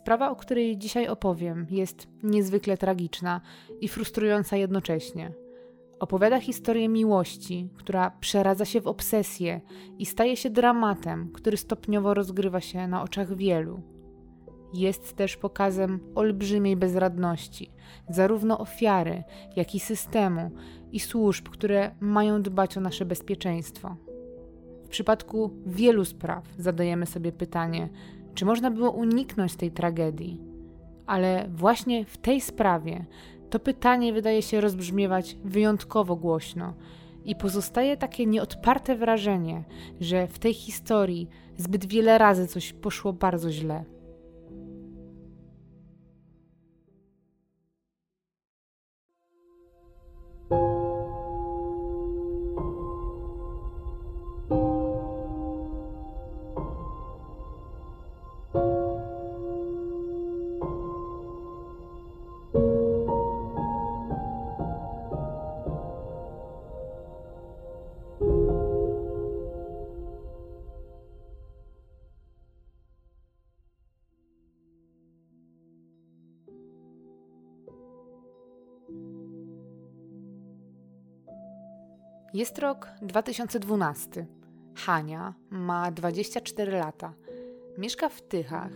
Sprawa, o której dzisiaj opowiem, jest niezwykle tragiczna i frustrująca jednocześnie. Opowiada historię miłości, która przeradza się w obsesję i staje się dramatem, który stopniowo rozgrywa się na oczach wielu. Jest też pokazem olbrzymiej bezradności, zarówno ofiary, jak i systemu i służb, które mają dbać o nasze bezpieczeństwo. W przypadku wielu spraw zadajemy sobie pytanie, czy można było uniknąć tej tragedii. Ale właśnie w tej sprawie to pytanie wydaje się rozbrzmiewać wyjątkowo głośno i pozostaje takie nieodparte wrażenie, że w tej historii zbyt wiele razy coś poszło bardzo źle. Jest rok 2012. Hania ma 24 lata. Mieszka w Tychach,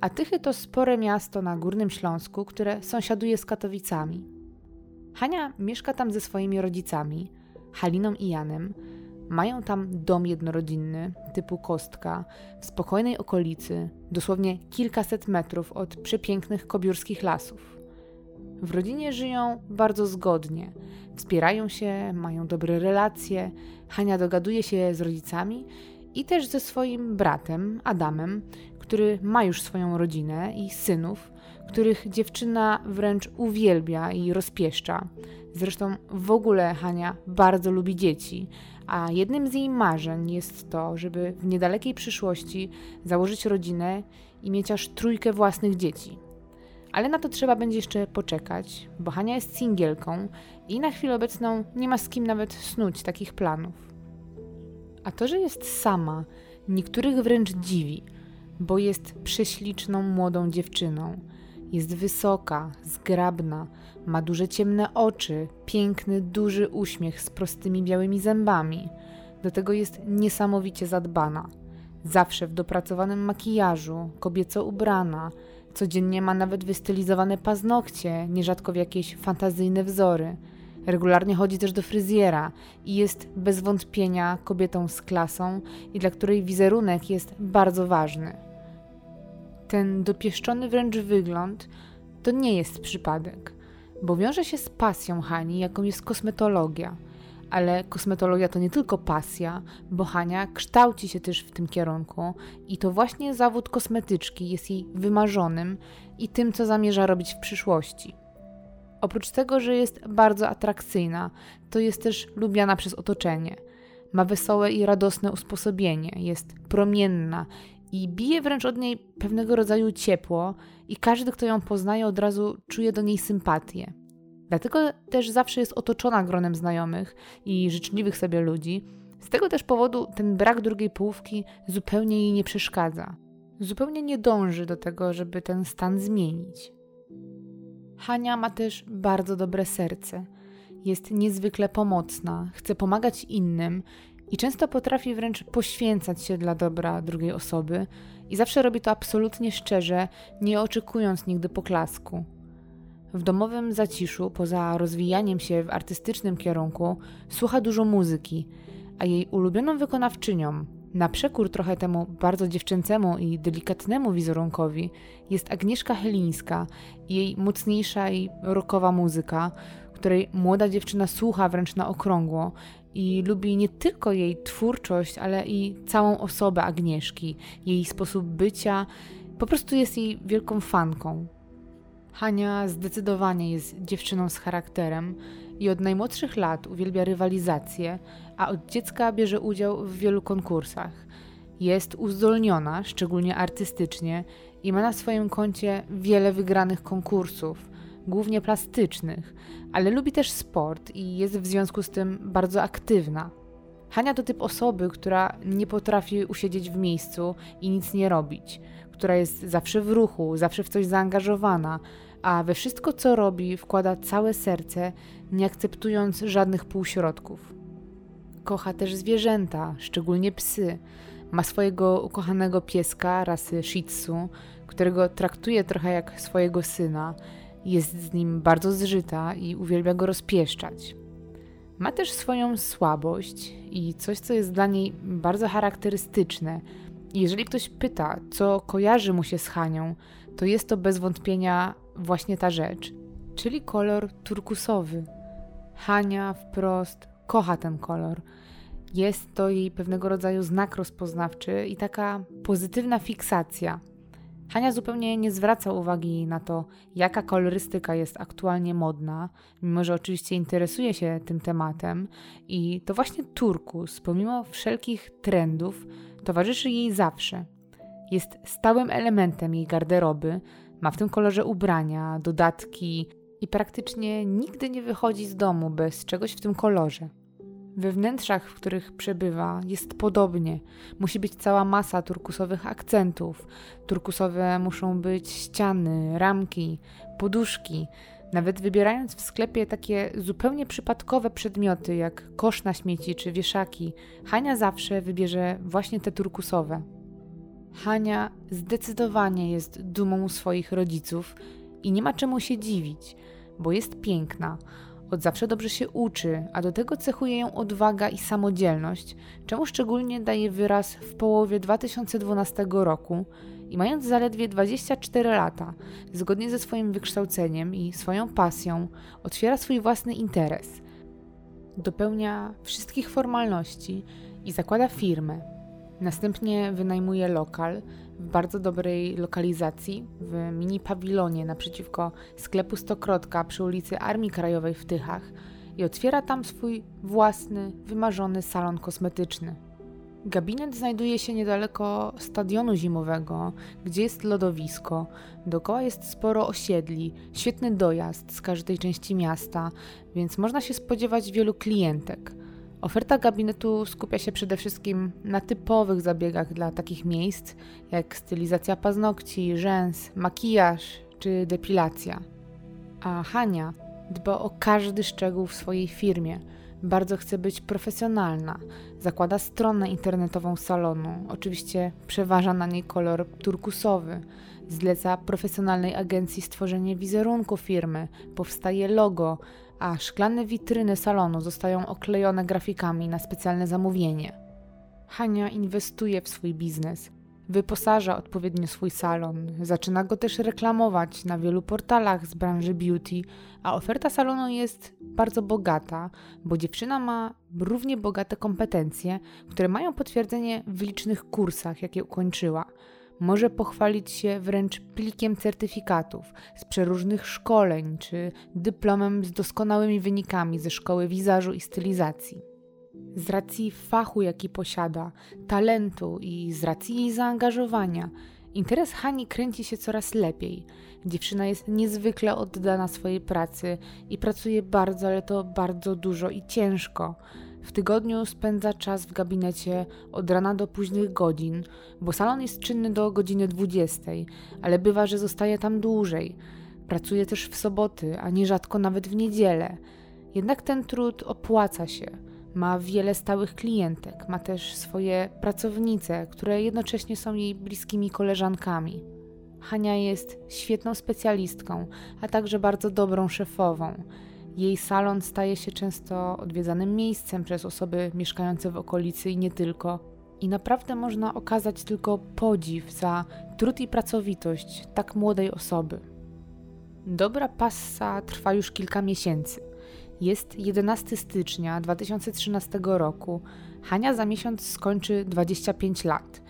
a Tychy to spore miasto na Górnym Śląsku, które sąsiaduje z Katowicami. Hania mieszka tam ze swoimi rodzicami, Haliną i Janem. Mają tam dom jednorodzinny typu kostka w spokojnej okolicy, dosłownie kilkaset metrów od przepięknych kobiórskich lasów. W rodzinie żyją bardzo zgodnie, wspierają się, mają dobre relacje. Hania dogaduje się z rodzicami i też ze swoim bratem Adamem, który ma już swoją rodzinę i synów, których dziewczyna wręcz uwielbia i rozpieszcza. Zresztą w ogóle Hania bardzo lubi dzieci, a jednym z jej marzeń jest to, żeby w niedalekiej przyszłości założyć rodzinę i mieć aż trójkę własnych dzieci. Ale na to trzeba będzie jeszcze poczekać, bo Hania jest singielką i na chwilę obecną nie ma z kim nawet snuć takich planów. A to, że jest sama, niektórych wręcz dziwi, bo jest prześliczną młodą dziewczyną. Jest wysoka, zgrabna, ma duże ciemne oczy, piękny, duży uśmiech z prostymi białymi zębami. Do tego jest niesamowicie zadbana. Zawsze w dopracowanym makijażu, kobieco ubrana, Codziennie ma nawet wystylizowane paznokcie, nierzadko w jakieś fantazyjne wzory. Regularnie chodzi też do fryzjera i jest bez wątpienia kobietą z klasą i dla której wizerunek jest bardzo ważny. Ten dopieszczony wręcz wygląd to nie jest przypadek, bo wiąże się z pasją Hani, jaką jest kosmetologia – ale kosmetologia to nie tylko pasja, bo Hania kształci się też w tym kierunku i to właśnie zawód kosmetyczki jest jej wymarzonym i tym, co zamierza robić w przyszłości. Oprócz tego, że jest bardzo atrakcyjna, to jest też lubiana przez otoczenie. Ma wesołe i radosne usposobienie, jest promienna i bije wręcz od niej pewnego rodzaju ciepło, i każdy, kto ją poznaje, od razu czuje do niej sympatię. Dlatego też zawsze jest otoczona gronem znajomych i życzliwych sobie ludzi. Z tego też powodu ten brak drugiej połówki zupełnie jej nie przeszkadza. Zupełnie nie dąży do tego, żeby ten stan zmienić. Hania ma też bardzo dobre serce. Jest niezwykle pomocna, chce pomagać innym i często potrafi wręcz poświęcać się dla dobra drugiej osoby i zawsze robi to absolutnie szczerze, nie oczekując nigdy poklasku. W domowym zaciszu, poza rozwijaniem się w artystycznym kierunku, słucha dużo muzyki, a jej ulubioną wykonawczynią, na przekór trochę temu bardzo dziewczęcemu i delikatnemu wizerunkowi, jest Agnieszka Helińska i jej mocniejsza i rockowa muzyka, której młoda dziewczyna słucha wręcz na okrągło i lubi nie tylko jej twórczość, ale i całą osobę Agnieszki, jej sposób bycia. Po prostu jest jej wielką fanką. Hania zdecydowanie jest dziewczyną z charakterem i od najmłodszych lat uwielbia rywalizację, a od dziecka bierze udział w wielu konkursach. Jest uzdolniona, szczególnie artystycznie, i ma na swoim koncie wiele wygranych konkursów, głównie plastycznych, ale lubi też sport i jest w związku z tym bardzo aktywna. Hania to typ osoby, która nie potrafi usiedzieć w miejscu i nic nie robić która jest zawsze w ruchu, zawsze w coś zaangażowana, a we wszystko co robi wkłada całe serce, nie akceptując żadnych półśrodków. Kocha też zwierzęta, szczególnie psy. Ma swojego ukochanego pieska rasy Shih Tzu, którego traktuje trochę jak swojego syna. Jest z nim bardzo zżyta i uwielbia go rozpieszczać. Ma też swoją słabość i coś, co jest dla niej bardzo charakterystyczne. Jeżeli ktoś pyta, co kojarzy mu się z Hanią, to jest to bez wątpienia właśnie ta rzecz, czyli kolor turkusowy. Hania wprost kocha ten kolor. Jest to jej pewnego rodzaju znak rozpoznawczy i taka pozytywna fiksacja. Hania zupełnie nie zwraca uwagi na to, jaka kolorystyka jest aktualnie modna, mimo że oczywiście interesuje się tym tematem. I to właśnie turkus, pomimo wszelkich trendów, towarzyszy jej zawsze. Jest stałym elementem jej garderoby, ma w tym kolorze ubrania, dodatki i praktycznie nigdy nie wychodzi z domu bez czegoś w tym kolorze. We wnętrzach, w których przebywa, jest podobnie. Musi być cała masa turkusowych akcentów. Turkusowe muszą być ściany, ramki, poduszki. Nawet wybierając w sklepie takie zupełnie przypadkowe przedmioty, jak kosz na śmieci czy wieszaki, Hania zawsze wybierze właśnie te turkusowe. Hania zdecydowanie jest dumą swoich rodziców i nie ma czemu się dziwić, bo jest piękna od zawsze dobrze się uczy, a do tego cechuje ją odwaga i samodzielność, czemu szczególnie daje wyraz w połowie 2012 roku i mając zaledwie 24 lata, zgodnie ze swoim wykształceniem i swoją pasją, otwiera swój własny interes. Dopełnia wszystkich formalności i zakłada firmę. Następnie wynajmuje lokal, w bardzo dobrej lokalizacji, w mini pawilonie naprzeciwko sklepu Stokrotka przy ulicy Armii Krajowej w Tychach i otwiera tam swój własny, wymarzony salon kosmetyczny. Gabinet znajduje się niedaleko stadionu zimowego, gdzie jest lodowisko. Dookoła jest sporo osiedli, świetny dojazd z każdej części miasta, więc można się spodziewać wielu klientek. Oferta gabinetu skupia się przede wszystkim na typowych zabiegach dla takich miejsc, jak stylizacja paznokci, rzęs, makijaż czy depilacja. A Hania dba o każdy szczegół w swojej firmie. Bardzo chce być profesjonalna. Zakłada stronę internetową salonu. Oczywiście przeważa na niej kolor turkusowy. Zleca profesjonalnej agencji stworzenie wizerunku firmy. Powstaje logo, a szklane witryny salonu zostają oklejone grafikami na specjalne zamówienie. Hania inwestuje w swój biznes, wyposaża odpowiednio swój salon, zaczyna go też reklamować na wielu portalach z branży beauty, a oferta salonu jest bardzo bogata, bo dziewczyna ma równie bogate kompetencje, które mają potwierdzenie w licznych kursach, jakie ukończyła – może pochwalić się wręcz plikiem certyfikatów z przeróżnych szkoleń czy dyplomem z doskonałymi wynikami ze szkoły wizażu i stylizacji. Z racji fachu, jaki posiada, talentu i z racji jej zaangażowania, interes Hani kręci się coraz lepiej. Dziewczyna jest niezwykle oddana swojej pracy i pracuje bardzo, ale to bardzo dużo i ciężko w tygodniu spędza czas w gabinecie od rana do późnych godzin, bo salon jest czynny do godziny 20, ale bywa, że zostaje tam dłużej. Pracuje też w soboty, a nierzadko nawet w niedzielę. Jednak ten trud opłaca się. Ma wiele stałych klientek, ma też swoje pracownice, które jednocześnie są jej bliskimi koleżankami. Hania jest świetną specjalistką, a także bardzo dobrą szefową. Jej salon staje się często odwiedzanym miejscem przez osoby mieszkające w okolicy i nie tylko. I naprawdę można okazać tylko podziw za trud i pracowitość tak młodej osoby. Dobra passa trwa już kilka miesięcy. Jest 11 stycznia 2013 roku. Hania za miesiąc skończy 25 lat.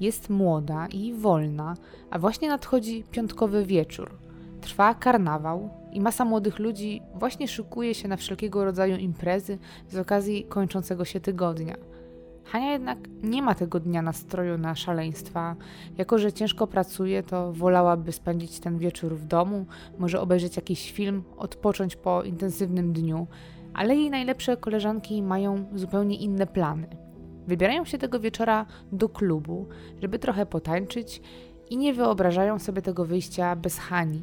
Jest młoda i wolna, a właśnie nadchodzi piątkowy wieczór. Trwa karnawał, i masa młodych ludzi właśnie szykuje się na wszelkiego rodzaju imprezy z okazji kończącego się tygodnia. Hania jednak nie ma tego dnia nastroju na szaleństwa. Jako, że ciężko pracuje, to wolałaby spędzić ten wieczór w domu, może obejrzeć jakiś film, odpocząć po intensywnym dniu, ale jej najlepsze koleżanki mają zupełnie inne plany. Wybierają się tego wieczora do klubu, żeby trochę potańczyć i nie wyobrażają sobie tego wyjścia bez Hani.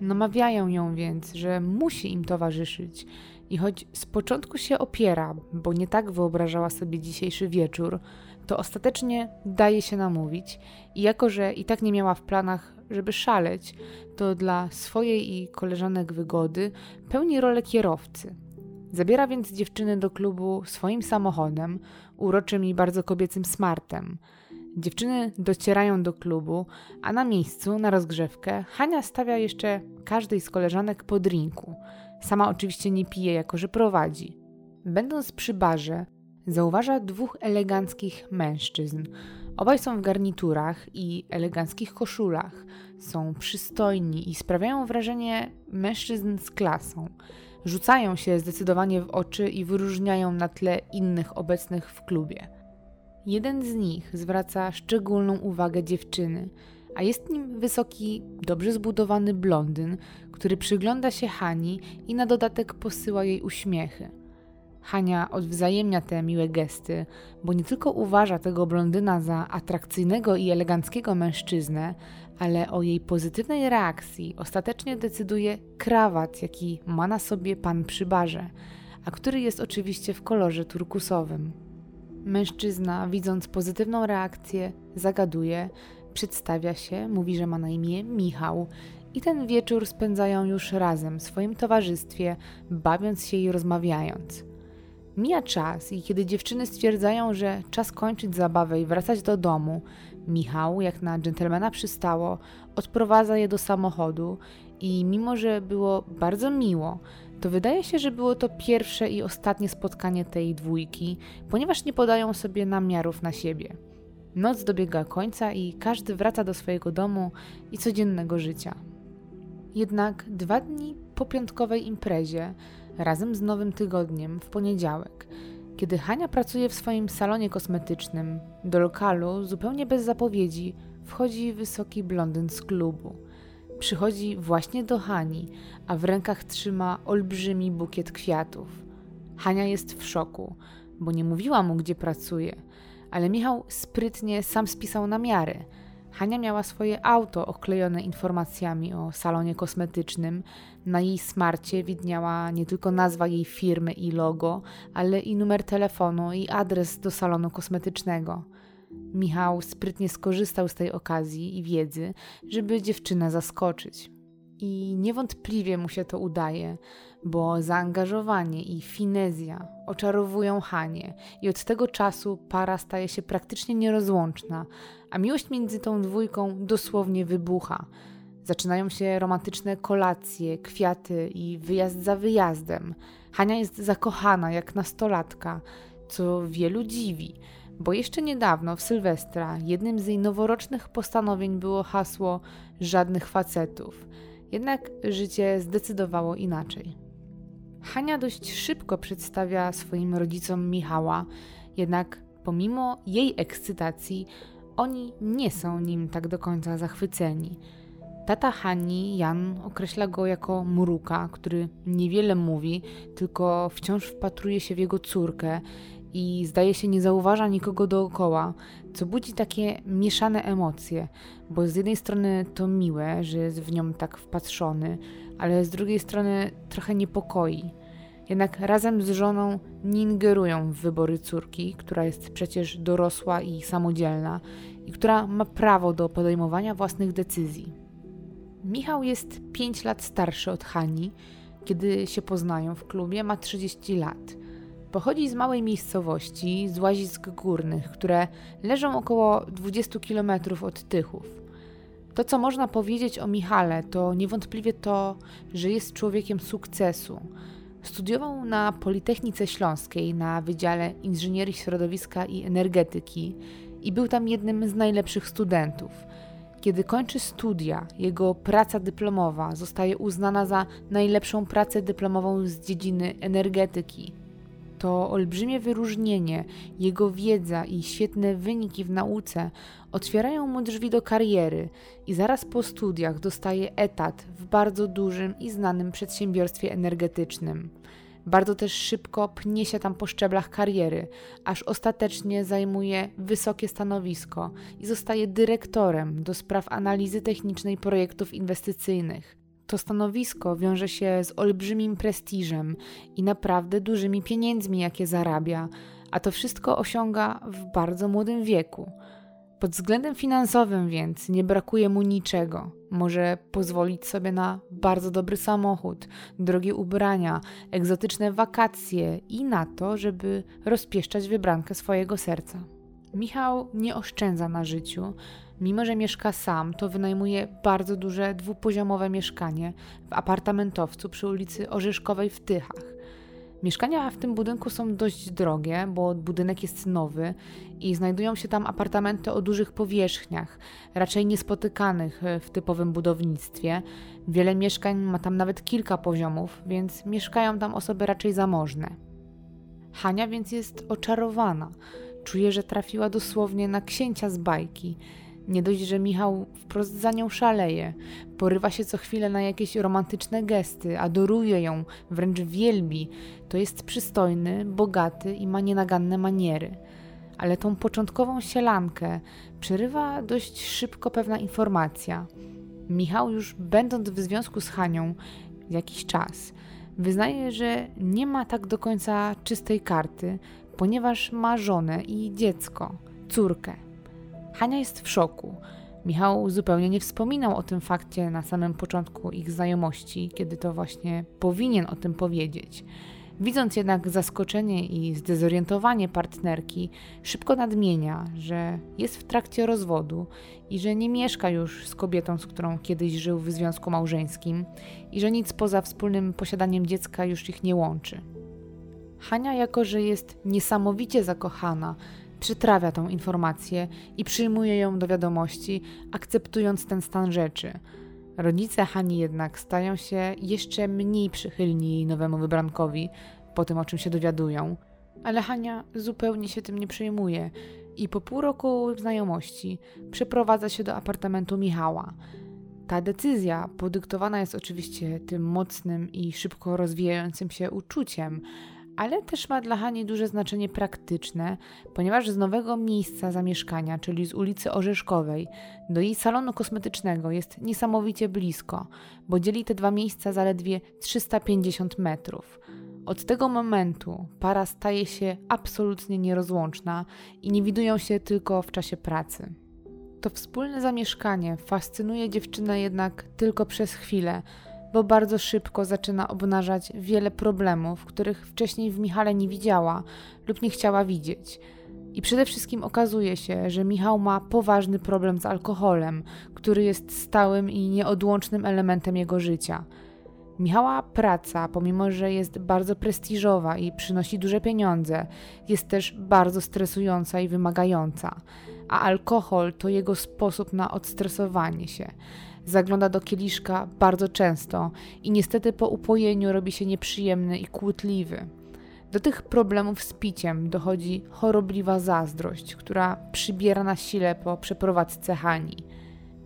Namawiają ją więc, że musi im towarzyszyć i choć z początku się opiera, bo nie tak wyobrażała sobie dzisiejszy wieczór, to ostatecznie daje się namówić i jako, że i tak nie miała w planach, żeby szaleć, to dla swojej i koleżanek wygody pełni rolę kierowcy. Zabiera więc dziewczyny do klubu swoim samochodem, uroczym i bardzo kobiecym smartem. Dziewczyny docierają do klubu, a na miejscu, na rozgrzewkę, Hania stawia jeszcze każdej z koleżanek po drinku. Sama oczywiście nie pije, jako że prowadzi. Będąc przy barze, zauważa dwóch eleganckich mężczyzn. Obaj są w garniturach i eleganckich koszulach. Są przystojni i sprawiają wrażenie mężczyzn z klasą. Rzucają się zdecydowanie w oczy i wyróżniają na tle innych obecnych w klubie. Jeden z nich zwraca szczególną uwagę dziewczyny, a jest nim wysoki, dobrze zbudowany blondyn, który przygląda się Hani i na dodatek posyła jej uśmiechy. Hania odwzajemnia te miłe gesty, bo nie tylko uważa tego blondyna za atrakcyjnego i eleganckiego mężczyznę, ale o jej pozytywnej reakcji ostatecznie decyduje krawat, jaki ma na sobie pan przy barze, a który jest oczywiście w kolorze turkusowym. Mężczyzna, widząc pozytywną reakcję, zagaduje, przedstawia się, mówi, że ma na imię Michał i ten wieczór spędzają już razem w swoim towarzystwie, bawiąc się i rozmawiając. Mija czas i kiedy dziewczyny stwierdzają, że czas kończyć zabawę i wracać do domu, Michał, jak na dżentelmena przystało, odprowadza je do samochodu i mimo, że było bardzo miło, to wydaje się, że było to pierwsze i ostatnie spotkanie tej dwójki, ponieważ nie podają sobie namiarów na siebie. Noc dobiega końca i każdy wraca do swojego domu i codziennego życia. Jednak dwa dni po piątkowej imprezie, razem z nowym tygodniem, w poniedziałek, kiedy Hania pracuje w swoim salonie kosmetycznym, do lokalu, zupełnie bez zapowiedzi, wchodzi wysoki blondyn z klubu. Przychodzi właśnie do Hani, a w rękach trzyma olbrzymi bukiet kwiatów. Hania jest w szoku, bo nie mówiła mu, gdzie pracuje, ale Michał sprytnie sam spisał namiary – Hania miała swoje auto oklejone informacjami o salonie kosmetycznym. Na jej smarcie widniała nie tylko nazwa jej firmy i logo, ale i numer telefonu i adres do salonu kosmetycznego. Michał sprytnie skorzystał z tej okazji i wiedzy, żeby dziewczynę zaskoczyć. I niewątpliwie mu się to udaje, bo zaangażowanie i finezja oczarowują Hanie i od tego czasu para staje się praktycznie nierozłączna, a miłość między tą dwójką dosłownie wybucha. Zaczynają się romantyczne kolacje, kwiaty i wyjazd za wyjazdem. Hania jest zakochana jak nastolatka, co wielu dziwi, bo jeszcze niedawno w Sylwestra jednym z jej noworocznych postanowień było hasło żadnych facetów. Jednak życie zdecydowało inaczej. Hania dość szybko przedstawia swoim rodzicom Michała, jednak pomimo jej ekscytacji, oni nie są nim tak do końca zachwyceni. Tata Hani, Jan, określa go jako mruka, który niewiele mówi, tylko wciąż wpatruje się w jego córkę i zdaje się nie zauważa nikogo dookoła, co budzi takie mieszane emocje, bo z jednej strony to miłe, że jest w nią tak wpatrzony, ale z drugiej strony trochę niepokoi. Jednak razem z żoną nie ingerują w wybory córki, która jest przecież dorosła i samodzielna i która ma prawo do podejmowania własnych decyzji. Michał jest 5 lat starszy od Hani. Kiedy się poznają w klubie, ma 30 lat. Pochodzi z małej miejscowości, z łazisk górnych, które leżą około 20 km od Tychów. To, co można powiedzieć o Michale, to niewątpliwie to, że jest człowiekiem sukcesu. Studiował na Politechnice Śląskiej na Wydziale Inżynierii Środowiska i Energetyki i był tam jednym z najlepszych studentów. Kiedy kończy studia, jego praca dyplomowa zostaje uznana za najlepszą pracę dyplomową z dziedziny energetyki. To olbrzymie wyróżnienie, jego wiedza i świetne wyniki w nauce otwierają mu drzwi do kariery i zaraz po studiach dostaje etat w bardzo dużym i znanym przedsiębiorstwie energetycznym. Bardzo też szybko pnie się tam po szczeblach kariery, aż ostatecznie zajmuje wysokie stanowisko i zostaje dyrektorem do spraw analizy technicznej projektów inwestycyjnych. To stanowisko wiąże się z olbrzymim prestiżem i naprawdę dużymi pieniędzmi, jakie zarabia, a to wszystko osiąga w bardzo młodym wieku. Pod względem finansowym więc nie brakuje mu niczego. Może pozwolić sobie na bardzo dobry samochód, drogie ubrania, egzotyczne wakacje i na to, żeby rozpieszczać wybrankę swojego serca. Michał nie oszczędza na życiu. Mimo, że mieszka sam, to wynajmuje bardzo duże dwupoziomowe mieszkanie w apartamentowcu przy ulicy Orzeszkowej w Tychach. Mieszkania w tym budynku są dość drogie, bo budynek jest nowy i znajdują się tam apartamenty o dużych powierzchniach, raczej niespotykanych w typowym budownictwie. Wiele mieszkań ma tam nawet kilka poziomów, więc mieszkają tam osoby raczej zamożne. Hania więc jest oczarowana. Czuje, że trafiła dosłownie na księcia z bajki. Nie dość, że Michał wprost za nią szaleje, porywa się co chwilę na jakieś romantyczne gesty, adoruje ją, wręcz wielbi. To jest przystojny, bogaty i ma nienaganne maniery. Ale tą początkową sielankę przerywa dość szybko pewna informacja. Michał, już będąc w związku z Hanią jakiś czas, wyznaje, że nie ma tak do końca czystej karty, ponieważ ma żonę i dziecko, córkę. Hania jest w szoku. Michał zupełnie nie wspominał o tym fakcie na samym początku ich znajomości, kiedy to właśnie powinien o tym powiedzieć. Widząc jednak zaskoczenie i zdezorientowanie partnerki, szybko nadmienia, że jest w trakcie rozwodu i że nie mieszka już z kobietą, z którą kiedyś żył w związku małżeńskim i że nic poza wspólnym posiadaniem dziecka już ich nie łączy. Hania, jako że jest niesamowicie zakochana, przytrawia tą informację i przyjmuje ją do wiadomości, akceptując ten stan rzeczy. Rodzice Hani jednak stają się jeszcze mniej przychylni jej nowemu wybrankowi, po tym o czym się dowiadują. Ale Hania zupełnie się tym nie przejmuje i po pół roku znajomości przeprowadza się do apartamentu Michała. Ta decyzja podyktowana jest oczywiście tym mocnym i szybko rozwijającym się uczuciem, ale też ma dla Hani duże znaczenie praktyczne, ponieważ z nowego miejsca zamieszkania, czyli z ulicy Orzeszkowej, do jej salonu kosmetycznego jest niesamowicie blisko, bo dzieli te dwa miejsca zaledwie 350 metrów. Od tego momentu para staje się absolutnie nierozłączna i nie widują się tylko w czasie pracy. To wspólne zamieszkanie fascynuje dziewczynę jednak tylko przez chwilę, bo bardzo szybko zaczyna obnażać wiele problemów, których wcześniej w Michale nie widziała lub nie chciała widzieć. I przede wszystkim okazuje się, że Michał ma poważny problem z alkoholem, który jest stałym i nieodłącznym elementem jego życia. Michała praca, pomimo że jest bardzo prestiżowa i przynosi duże pieniądze, jest też bardzo stresująca i wymagająca, a alkohol to jego sposób na odstresowanie się zagląda do kieliszka bardzo często i niestety po upojeniu robi się nieprzyjemny i kłótliwy. Do tych problemów z piciem dochodzi chorobliwa zazdrość, która przybiera na sile po przeprowadzce Hani.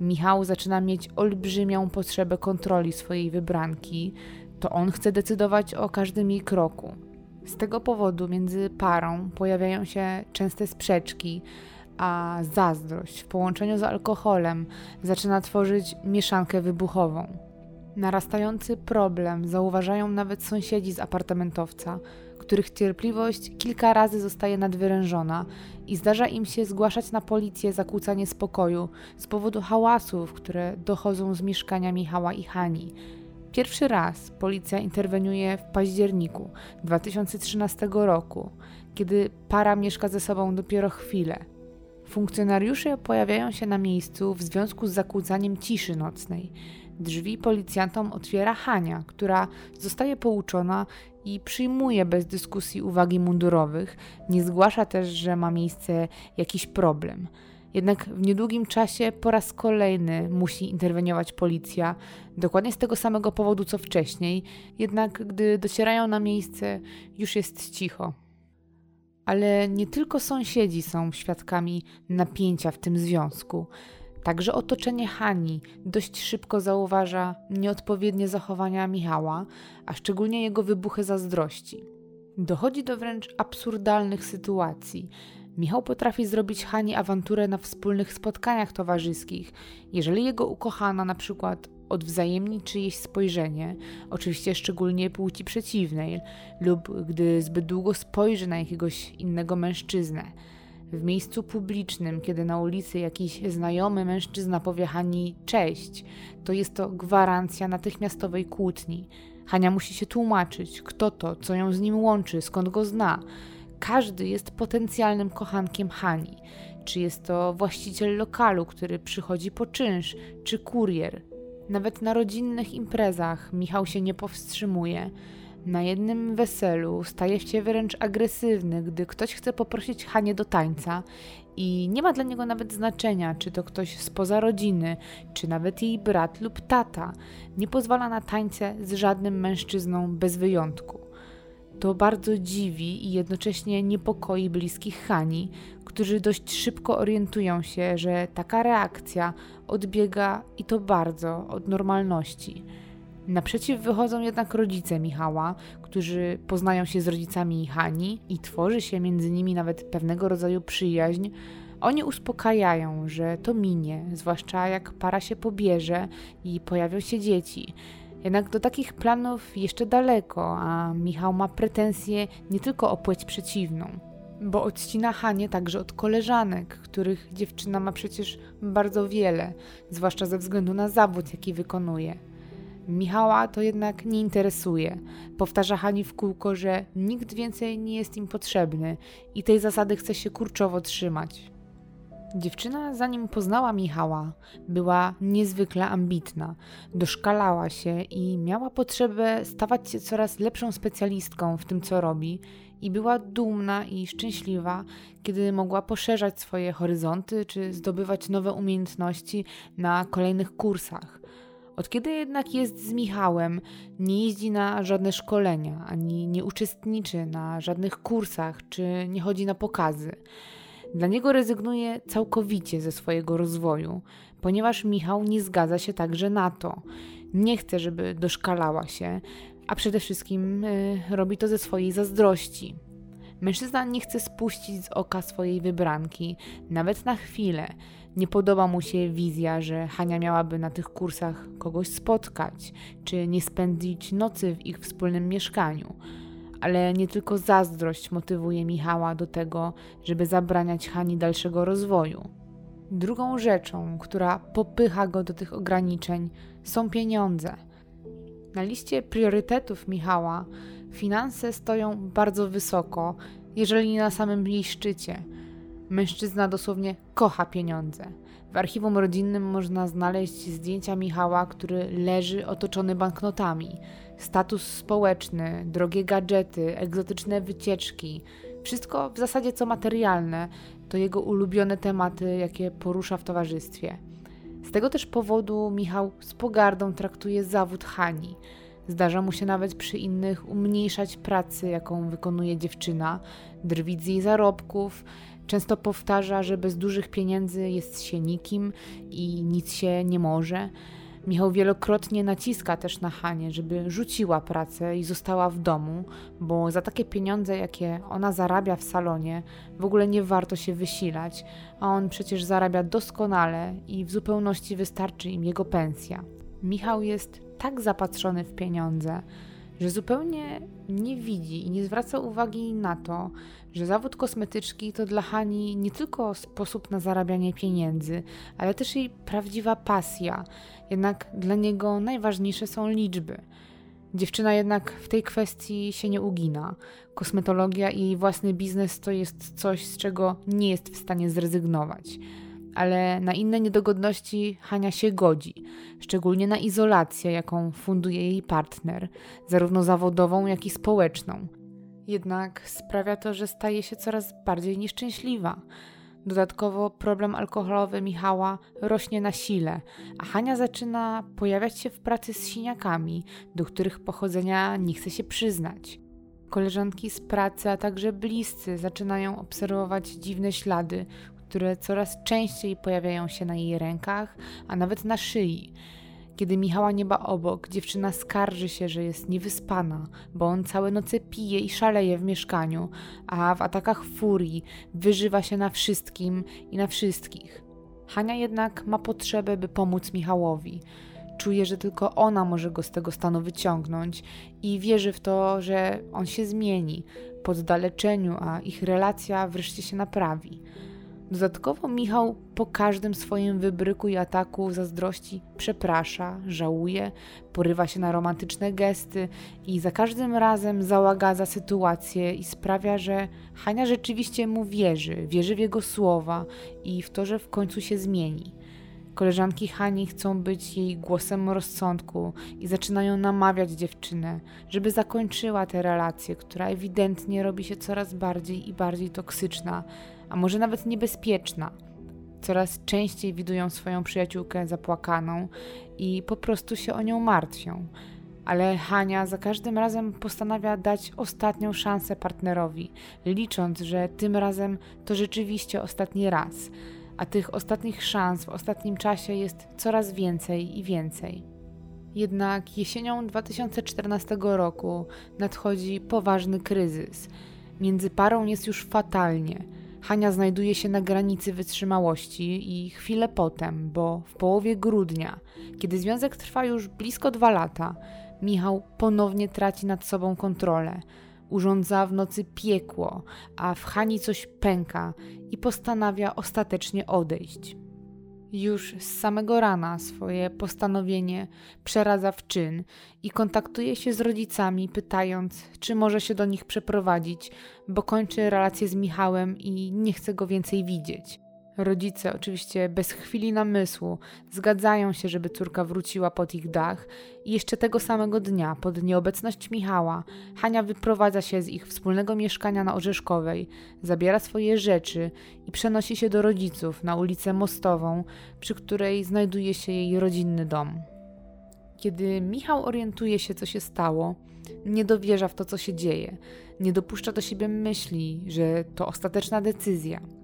Michał zaczyna mieć olbrzymią potrzebę kontroli swojej wybranki, to on chce decydować o każdym jej kroku. Z tego powodu między parą pojawiają się częste sprzeczki, a zazdrość w połączeniu z alkoholem zaczyna tworzyć mieszankę wybuchową. Narastający problem zauważają nawet sąsiedzi z apartamentowca, których cierpliwość kilka razy zostaje nadwyrężona i zdarza im się zgłaszać na policję zakłócanie spokoju z powodu hałasów, które dochodzą z mieszkania Michała i Hani. Pierwszy raz policja interweniuje w październiku 2013 roku, kiedy para mieszka ze sobą dopiero chwilę. Funkcjonariusze pojawiają się na miejscu w związku z zakłócaniem ciszy nocnej. Drzwi policjantom otwiera Hania, która zostaje pouczona i przyjmuje bez dyskusji uwagi mundurowych, nie zgłasza też, że ma miejsce jakiś problem. Jednak w niedługim czasie po raz kolejny musi interweniować policja, dokładnie z tego samego powodu co wcześniej, jednak gdy docierają na miejsce, już jest cicho ale nie tylko sąsiedzi są świadkami napięcia w tym związku. Także otoczenie Hani dość szybko zauważa nieodpowiednie zachowania Michała, a szczególnie jego wybuchy zazdrości. Dochodzi do wręcz absurdalnych sytuacji. Michał potrafi zrobić Hani awanturę na wspólnych spotkaniach towarzyskich, jeżeli jego ukochana na przykład odwzajemni czyjeś spojrzenie, oczywiście szczególnie płci przeciwnej, lub gdy zbyt długo spojrzy na jakiegoś innego mężczyznę. W miejscu publicznym, kiedy na ulicy jakiś znajomy mężczyzna powie Hani cześć, to jest to gwarancja natychmiastowej kłótni. Hania musi się tłumaczyć, kto to, co ją z nim łączy, skąd go zna. Każdy jest potencjalnym kochankiem Hani. Czy jest to właściciel lokalu, który przychodzi po czynsz, czy kurier. Nawet na rodzinnych imprezach Michał się nie powstrzymuje. Na jednym weselu staje się wręcz agresywny, gdy ktoś chce poprosić Hanię do tańca i nie ma dla niego nawet znaczenia, czy to ktoś spoza rodziny, czy nawet jej brat lub tata. Nie pozwala na tańce z żadnym mężczyzną bez wyjątku. To bardzo dziwi i jednocześnie niepokoi bliskich Hani, którzy dość szybko orientują się, że taka reakcja odbiega i to bardzo od normalności. Naprzeciw wychodzą jednak rodzice Michała, którzy poznają się z rodzicami Hani i tworzy się między nimi nawet pewnego rodzaju przyjaźń. Oni uspokajają, że to minie, zwłaszcza jak para się pobierze i pojawią się dzieci. Jednak do takich planów jeszcze daleko, a Michał ma pretensje nie tylko o płeć przeciwną, bo odcina Hanie także od koleżanek, których dziewczyna ma przecież bardzo wiele, zwłaszcza ze względu na zawód, jaki wykonuje. Michała to jednak nie interesuje. Powtarza Hani w kółko, że nikt więcej nie jest im potrzebny i tej zasady chce się kurczowo trzymać. Dziewczyna, zanim poznała Michała, była niezwykle ambitna, doszkalała się i miała potrzebę stawać się coraz lepszą specjalistką w tym, co robi, i była dumna i szczęśliwa, kiedy mogła poszerzać swoje horyzonty czy zdobywać nowe umiejętności na kolejnych kursach. Od kiedy jednak jest z Michałem, nie jeździ na żadne szkolenia, ani nie uczestniczy na żadnych kursach, czy nie chodzi na pokazy. Dla niego rezygnuje całkowicie ze swojego rozwoju, ponieważ Michał nie zgadza się także na to. Nie chce, żeby doszkalała się, a przede wszystkim y, robi to ze swojej zazdrości. Mężczyzna nie chce spuścić z oka swojej wybranki, nawet na chwilę. Nie podoba mu się wizja, że Hania miałaby na tych kursach kogoś spotkać, czy nie spędzić nocy w ich wspólnym mieszkaniu. Ale nie tylko zazdrość motywuje Michała do tego, żeby zabraniać Hani dalszego rozwoju. Drugą rzeczą, która popycha go do tych ograniczeń, są pieniądze. Na liście priorytetów Michała finanse stoją bardzo wysoko, jeżeli nie na samym jej szczycie. Mężczyzna dosłownie kocha pieniądze. W archiwum rodzinnym można znaleźć zdjęcia Michała, który leży otoczony banknotami. Status społeczny, drogie gadżety, egzotyczne wycieczki wszystko w zasadzie co materialne to jego ulubione tematy, jakie porusza w towarzystwie. Z tego też powodu Michał z pogardą traktuje zawód Hani. Zdarza mu się nawet przy innych umniejszać pracy, jaką wykonuje dziewczyna, drwić z jej zarobków. Często powtarza, że bez dużych pieniędzy jest się nikim i nic się nie może. Michał wielokrotnie naciska też na Hanie, żeby rzuciła pracę i została w domu, bo za takie pieniądze, jakie ona zarabia w salonie, w ogóle nie warto się wysilać, a on przecież zarabia doskonale i w zupełności wystarczy im jego pensja. Michał jest tak zapatrzony w pieniądze, że zupełnie nie widzi i nie zwraca uwagi na to, że zawód kosmetyczki to dla Hani nie tylko sposób na zarabianie pieniędzy, ale też jej prawdziwa pasja. Jednak dla niego najważniejsze są liczby. Dziewczyna jednak w tej kwestii się nie ugina. Kosmetologia i jej własny biznes to jest coś, z czego nie jest w stanie zrezygnować ale na inne niedogodności Hania się godzi, szczególnie na izolację, jaką funduje jej partner, zarówno zawodową, jak i społeczną. Jednak sprawia to, że staje się coraz bardziej nieszczęśliwa. Dodatkowo problem alkoholowy Michała rośnie na sile, a Hania zaczyna pojawiać się w pracy z siniakami, do których pochodzenia nie chce się przyznać. Koleżanki z pracy, a także bliscy zaczynają obserwować dziwne ślady, które coraz częściej pojawiają się na jej rękach, a nawet na szyi. Kiedy Michała nie ma obok, dziewczyna skarży się, że jest niewyspana, bo on całe noce pije i szaleje w mieszkaniu, a w atakach furii wyżywa się na wszystkim i na wszystkich. Hania jednak ma potrzebę, by pomóc Michałowi. Czuje, że tylko ona może go z tego stanu wyciągnąć i wierzy w to, że on się zmieni po oddaleczeniu, a ich relacja wreszcie się naprawi. Dodatkowo Michał po każdym swoim wybryku i ataku zazdrości przeprasza, żałuje, porywa się na romantyczne gesty i za każdym razem załagadza sytuację i sprawia, że Hania rzeczywiście mu wierzy, wierzy w jego słowa i w to, że w końcu się zmieni. Koleżanki Hani chcą być jej głosem rozsądku i zaczynają namawiać dziewczynę, żeby zakończyła tę relację, która ewidentnie robi się coraz bardziej i bardziej toksyczna, a może nawet niebezpieczna. Coraz częściej widują swoją przyjaciółkę zapłakaną i po prostu się o nią martwią. Ale Hania za każdym razem postanawia dać ostatnią szansę partnerowi, licząc, że tym razem to rzeczywiście ostatni raz a tych ostatnich szans w ostatnim czasie jest coraz więcej i więcej. Jednak jesienią 2014 roku nadchodzi poważny kryzys. Między parą jest już fatalnie. Hania znajduje się na granicy wytrzymałości i chwilę potem, bo w połowie grudnia, kiedy związek trwa już blisko dwa lata, Michał ponownie traci nad sobą kontrolę urządza w nocy piekło, a w Hani coś pęka i postanawia ostatecznie odejść. Już z samego rana swoje postanowienie przeradza w czyn i kontaktuje się z rodzicami, pytając, czy może się do nich przeprowadzić, bo kończy relację z Michałem i nie chce go więcej widzieć. Rodzice, oczywiście bez chwili namysłu, zgadzają się, żeby córka wróciła pod ich dach i jeszcze tego samego dnia, pod nieobecność Michała, Hania wyprowadza się z ich wspólnego mieszkania na Orzeszkowej, zabiera swoje rzeczy i przenosi się do rodziców na ulicę Mostową, przy której znajduje się jej rodzinny dom. Kiedy Michał orientuje się, co się stało, nie dowierza w to, co się dzieje, nie dopuszcza do siebie myśli, że to ostateczna decyzja –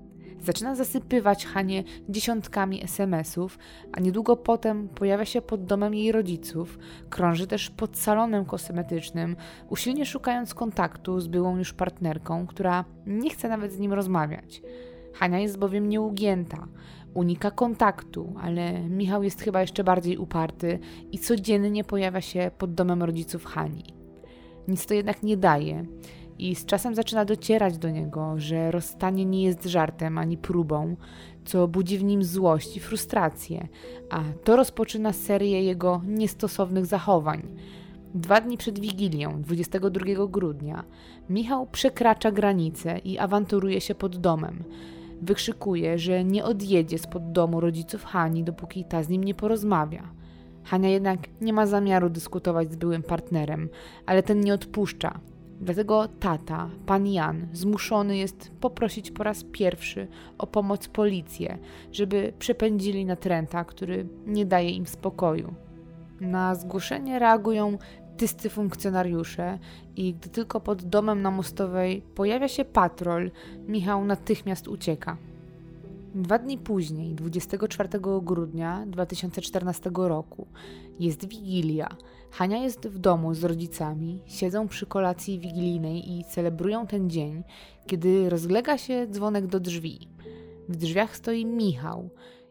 Zaczyna zasypywać Hanie dziesiątkami SMS-ów, a niedługo potem pojawia się pod domem jej rodziców, krąży też pod salonem kosmetycznym, usilnie szukając kontaktu z byłą już partnerką, która nie chce nawet z nim rozmawiać. Hania jest bowiem nieugięta, unika kontaktu, ale Michał jest chyba jeszcze bardziej uparty i codziennie pojawia się pod domem rodziców Hani. Nic to jednak nie daje i z czasem zaczyna docierać do niego, że rozstanie nie jest żartem ani próbą, co budzi w nim złość i frustrację, a to rozpoczyna serię jego niestosownych zachowań. Dwa dni przed Wigilią, 22 grudnia, Michał przekracza granicę i awanturuje się pod domem. Wykrzykuje, że nie odjedzie spod domu rodziców Hani, dopóki ta z nim nie porozmawia. Hania jednak nie ma zamiaru dyskutować z byłym partnerem, ale ten nie odpuszcza Dlatego tata, pan Jan, zmuszony jest poprosić po raz pierwszy o pomoc policję, żeby przepędzili natręta, który nie daje im spokoju. Na zgłoszenie reagują tyscy funkcjonariusze i gdy tylko pod domem na Mostowej pojawia się patrol, Michał natychmiast ucieka. Dwa dni później, 24 grudnia 2014 roku, jest Wigilia. Hania jest w domu z rodzicami, siedzą przy kolacji wigilijnej i celebrują ten dzień, kiedy rozlega się dzwonek do drzwi. W drzwiach stoi Michał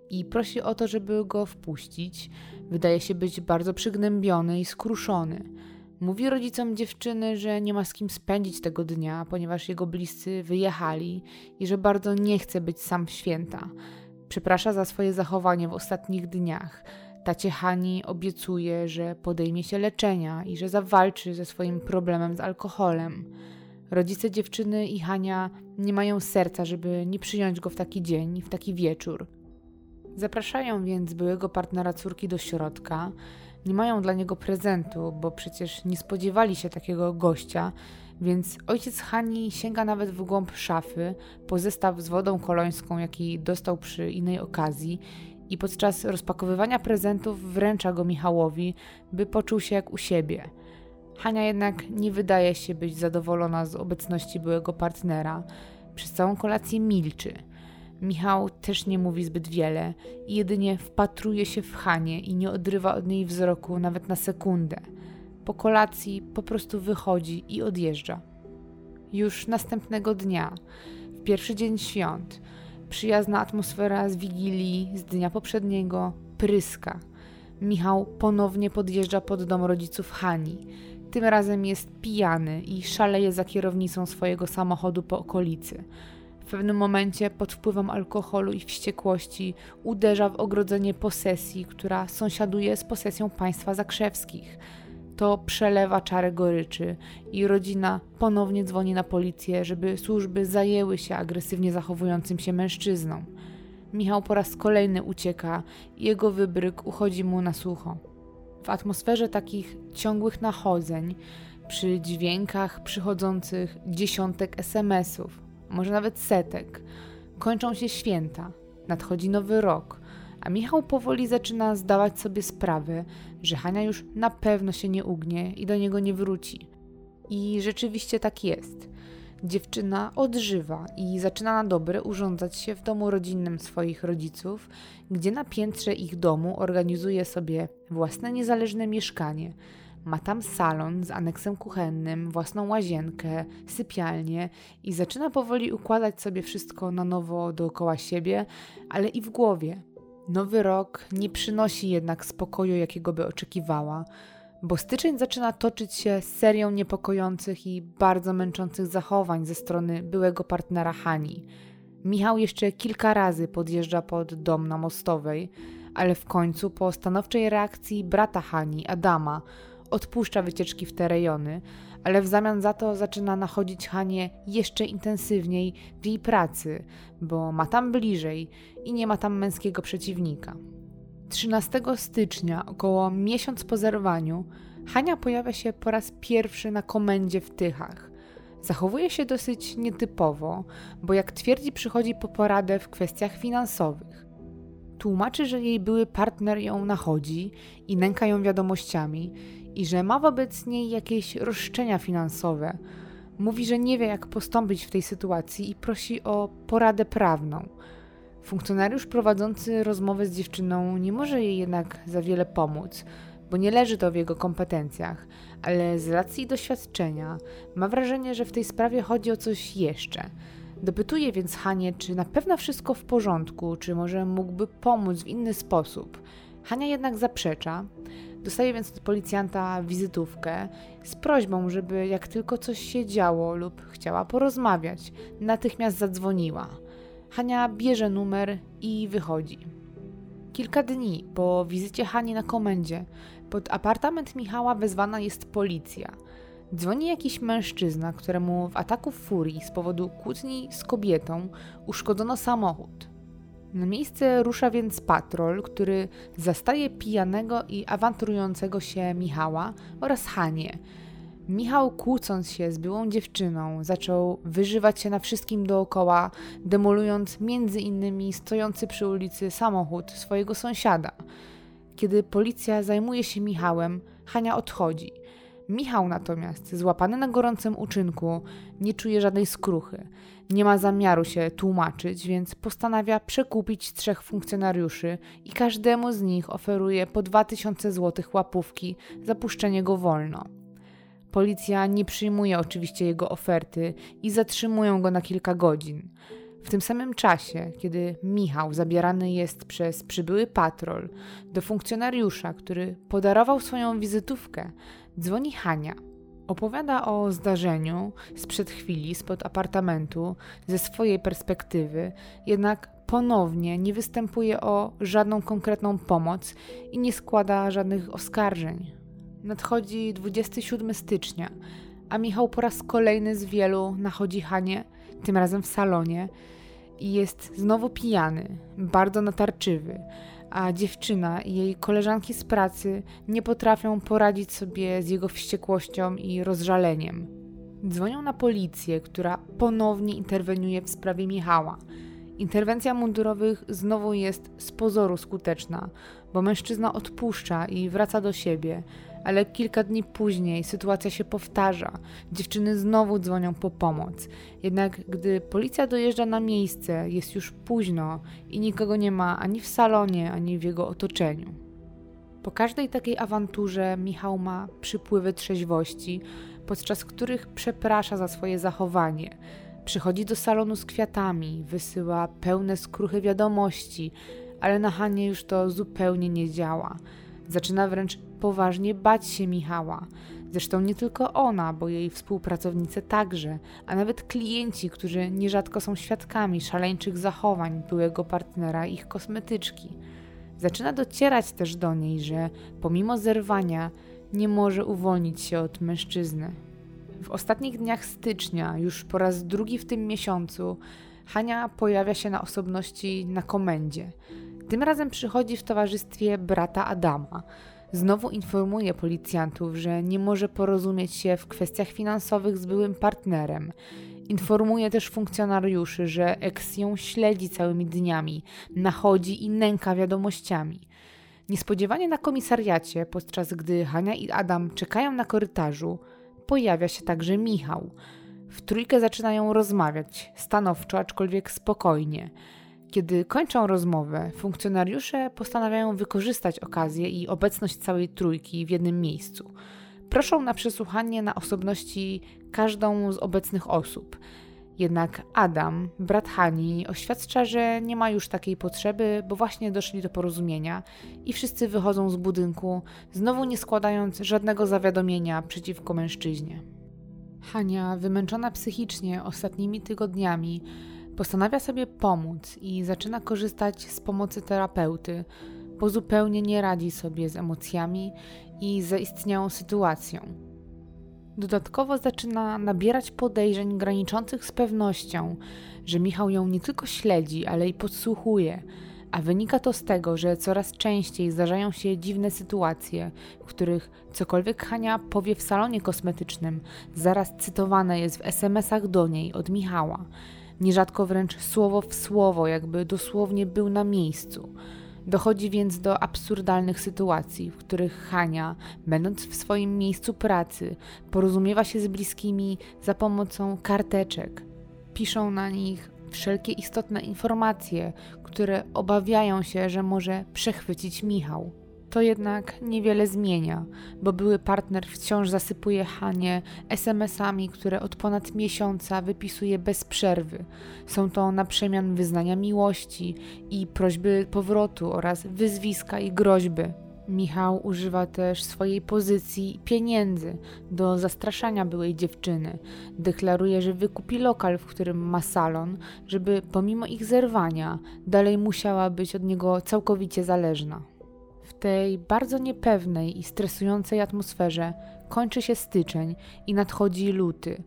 i prosi o to, żeby go wpuścić. Wydaje się być bardzo przygnębiony i skruszony. Mówi rodzicom dziewczyny, że nie ma z kim spędzić tego dnia, ponieważ jego bliscy wyjechali i że bardzo nie chce być sam w święta. Przeprasza za swoje zachowanie w ostatnich dniach. Tacie Hani obiecuje, że podejmie się leczenia i że zawalczy ze swoim problemem z alkoholem. Rodzice dziewczyny i Hania nie mają serca, żeby nie przyjąć go w taki dzień, w taki wieczór. Zapraszają więc byłego partnera córki do środka, nie mają dla niego prezentu, bo przecież nie spodziewali się takiego gościa, więc ojciec Hani sięga nawet w głąb szafy po zestaw z wodą kolońską, jaki dostał przy innej okazji i podczas rozpakowywania prezentów wręcza go Michałowi, by poczuł się jak u siebie. Hania jednak nie wydaje się być zadowolona z obecności byłego partnera. Przez całą kolację milczy – Michał też nie mówi zbyt wiele i jedynie wpatruje się w Hanie i nie odrywa od niej wzroku nawet na sekundę. Po kolacji po prostu wychodzi i odjeżdża. Już następnego dnia, w pierwszy dzień świąt, przyjazna atmosfera z wigilii z dnia poprzedniego pryska. Michał ponownie podjeżdża pod dom rodziców Hani. Tym razem jest pijany i szaleje za kierownicą swojego samochodu po okolicy. Pewnym momencie pod wpływem alkoholu i wściekłości uderza w ogrodzenie posesji, która sąsiaduje z posesją państwa zakrzewskich. To przelewa czarę goryczy i rodzina ponownie dzwoni na policję, żeby służby zajęły się agresywnie zachowującym się mężczyzną. Michał po raz kolejny ucieka i jego wybryk uchodzi mu na sucho. W atmosferze takich ciągłych nachodzeń, przy dźwiękach przychodzących dziesiątek SMS-ów, może nawet setek, kończą się święta, nadchodzi nowy rok, a Michał powoli zaczyna zdawać sobie sprawę, że Hania już na pewno się nie ugnie i do niego nie wróci. I rzeczywiście tak jest. Dziewczyna odżywa i zaczyna na dobre urządzać się w domu rodzinnym swoich rodziców, gdzie na piętrze ich domu organizuje sobie własne niezależne mieszkanie. Ma tam salon z aneksem kuchennym, własną łazienkę, sypialnię i zaczyna powoli układać sobie wszystko na nowo dookoła siebie, ale i w głowie. Nowy rok nie przynosi jednak spokoju, jakiego by oczekiwała bo styczeń zaczyna toczyć się serią niepokojących i bardzo męczących zachowań ze strony byłego partnera Hani. Michał jeszcze kilka razy podjeżdża pod dom na Mostowej, ale w końcu po stanowczej reakcji brata Hani, Adama, odpuszcza wycieczki w te rejony, ale w zamian za to zaczyna nachodzić Hanie jeszcze intensywniej w jej pracy, bo ma tam bliżej i nie ma tam męskiego przeciwnika. 13 stycznia, około miesiąc po zerwaniu, Hania pojawia się po raz pierwszy na komendzie w Tychach. Zachowuje się dosyć nietypowo, bo jak twierdzi, przychodzi po poradę w kwestiach finansowych. Tłumaczy, że jej były partner ją nachodzi i nęka ją wiadomościami i że ma wobec niej jakieś roszczenia finansowe. Mówi, że nie wie, jak postąpić w tej sytuacji i prosi o poradę prawną. Funkcjonariusz prowadzący rozmowę z dziewczyną nie może jej jednak za wiele pomóc, bo nie leży to w jego kompetencjach, ale z racji doświadczenia ma wrażenie, że w tej sprawie chodzi o coś jeszcze. Dopytuje więc Hanie, czy na pewno wszystko w porządku, czy może mógłby pomóc w inny sposób. Hania jednak zaprzecza. Dostaje więc od policjanta wizytówkę z prośbą, żeby jak tylko coś się działo lub chciała porozmawiać, natychmiast zadzwoniła. Hania bierze numer i wychodzi. Kilka dni po wizycie Hani na komendzie pod apartament Michała wezwana jest policja. Dzwoni jakiś mężczyzna, któremu w ataku furii z powodu kłótni z kobietą uszkodzono samochód. Na miejsce rusza więc patrol, który zastaje pijanego i awanturującego się Michała oraz Hanie, Michał, kłócąc się z byłą dziewczyną, zaczął wyżywać się na wszystkim dookoła, demolując między innymi stojący przy ulicy samochód swojego sąsiada. Kiedy policja zajmuje się Michałem, Hania odchodzi. Michał natomiast, złapany na gorącym uczynku, nie czuje żadnej skruchy. Nie ma zamiaru się tłumaczyć, więc postanawia przekupić trzech funkcjonariuszy i każdemu z nich oferuje po 2000 zł łapówki za puszczenie go wolno. Policja nie przyjmuje oczywiście jego oferty i zatrzymują go na kilka godzin. W tym samym czasie, kiedy Michał zabierany jest przez przybyły patrol do funkcjonariusza, który podarował swoją wizytówkę, dzwoni Hania. Opowiada o zdarzeniu sprzed chwili spod apartamentu ze swojej perspektywy, jednak ponownie nie występuje o żadną konkretną pomoc i nie składa żadnych oskarżeń. Nadchodzi 27 stycznia, a Michał po raz kolejny z wielu nachodzi Hanie, tym razem w salonie, i jest znowu pijany, bardzo natarczywy, a dziewczyna i jej koleżanki z pracy nie potrafią poradzić sobie z jego wściekłością i rozżaleniem. Dzwonią na policję, która ponownie interweniuje w sprawie Michała Interwencja mundurowych znowu jest z pozoru skuteczna, bo mężczyzna odpuszcza i wraca do siebie, ale kilka dni później sytuacja się powtarza. Dziewczyny znowu dzwonią po pomoc. Jednak gdy policja dojeżdża na miejsce, jest już późno i nikogo nie ma ani w salonie, ani w jego otoczeniu. Po każdej takiej awanturze Michał ma przypływy trzeźwości, podczas których przeprasza za swoje zachowanie. Przychodzi do salonu z kwiatami, wysyła pełne skruchy wiadomości, ale na Hanie już to zupełnie nie działa. Zaczyna wręcz poważnie bać się Michała. Zresztą nie tylko ona, bo jej współpracownice także, a nawet klienci, którzy nierzadko są świadkami szaleńczych zachowań byłego partnera ich kosmetyczki. Zaczyna docierać też do niej, że pomimo zerwania nie może uwolnić się od mężczyzny. W ostatnich dniach stycznia, już po raz drugi w tym miesiącu, Hania pojawia się na osobności na komendzie. Tym razem przychodzi w towarzystwie brata Adama. Znowu informuje policjantów, że nie może porozumieć się w kwestiach finansowych z byłym partnerem. Informuje też funkcjonariuszy, że eks ją śledzi całymi dniami, nachodzi i nęka wiadomościami. Niespodziewanie na komisariacie, podczas gdy Hania i Adam czekają na korytarzu, pojawia się także Michał. W trójkę zaczynają rozmawiać, stanowczo, aczkolwiek spokojnie. Kiedy kończą rozmowę, funkcjonariusze postanawiają wykorzystać okazję i obecność całej trójki w jednym miejscu. Proszą na przesłuchanie na osobności każdą z obecnych osób. Jednak Adam, brat Hani, oświadcza, że nie ma już takiej potrzeby, bo właśnie doszli do porozumienia i wszyscy wychodzą z budynku, znowu nie składając żadnego zawiadomienia przeciwko mężczyźnie. Hania, wymęczona psychicznie ostatnimi tygodniami, Postanawia sobie pomóc i zaczyna korzystać z pomocy terapeuty, bo zupełnie nie radzi sobie z emocjami i zaistniałą sytuacją. Dodatkowo zaczyna nabierać podejrzeń graniczących z pewnością, że Michał ją nie tylko śledzi, ale i podsłuchuje, a wynika to z tego, że coraz częściej zdarzają się dziwne sytuacje, w których cokolwiek Hania powie w salonie kosmetycznym, zaraz cytowane jest w SMS-ach do niej od Michała nierzadko wręcz słowo w słowo, jakby dosłownie był na miejscu. Dochodzi więc do absurdalnych sytuacji, w których Hania, będąc w swoim miejscu pracy, porozumiewa się z bliskimi za pomocą karteczek. Piszą na nich wszelkie istotne informacje, które obawiają się, że może przechwycić Michał. To jednak niewiele zmienia, bo były partner wciąż zasypuje Hanie SMS-ami, które od ponad miesiąca wypisuje bez przerwy. Są to na przemian wyznania miłości i prośby powrotu oraz wyzwiska i groźby. Michał używa też swojej pozycji i pieniędzy do zastraszania byłej dziewczyny. Deklaruje, że wykupi lokal, w którym ma salon, żeby pomimo ich zerwania dalej musiała być od niego całkowicie zależna. Tej bardzo niepewnej i stresującej atmosferze kończy się styczeń i nadchodzi luty.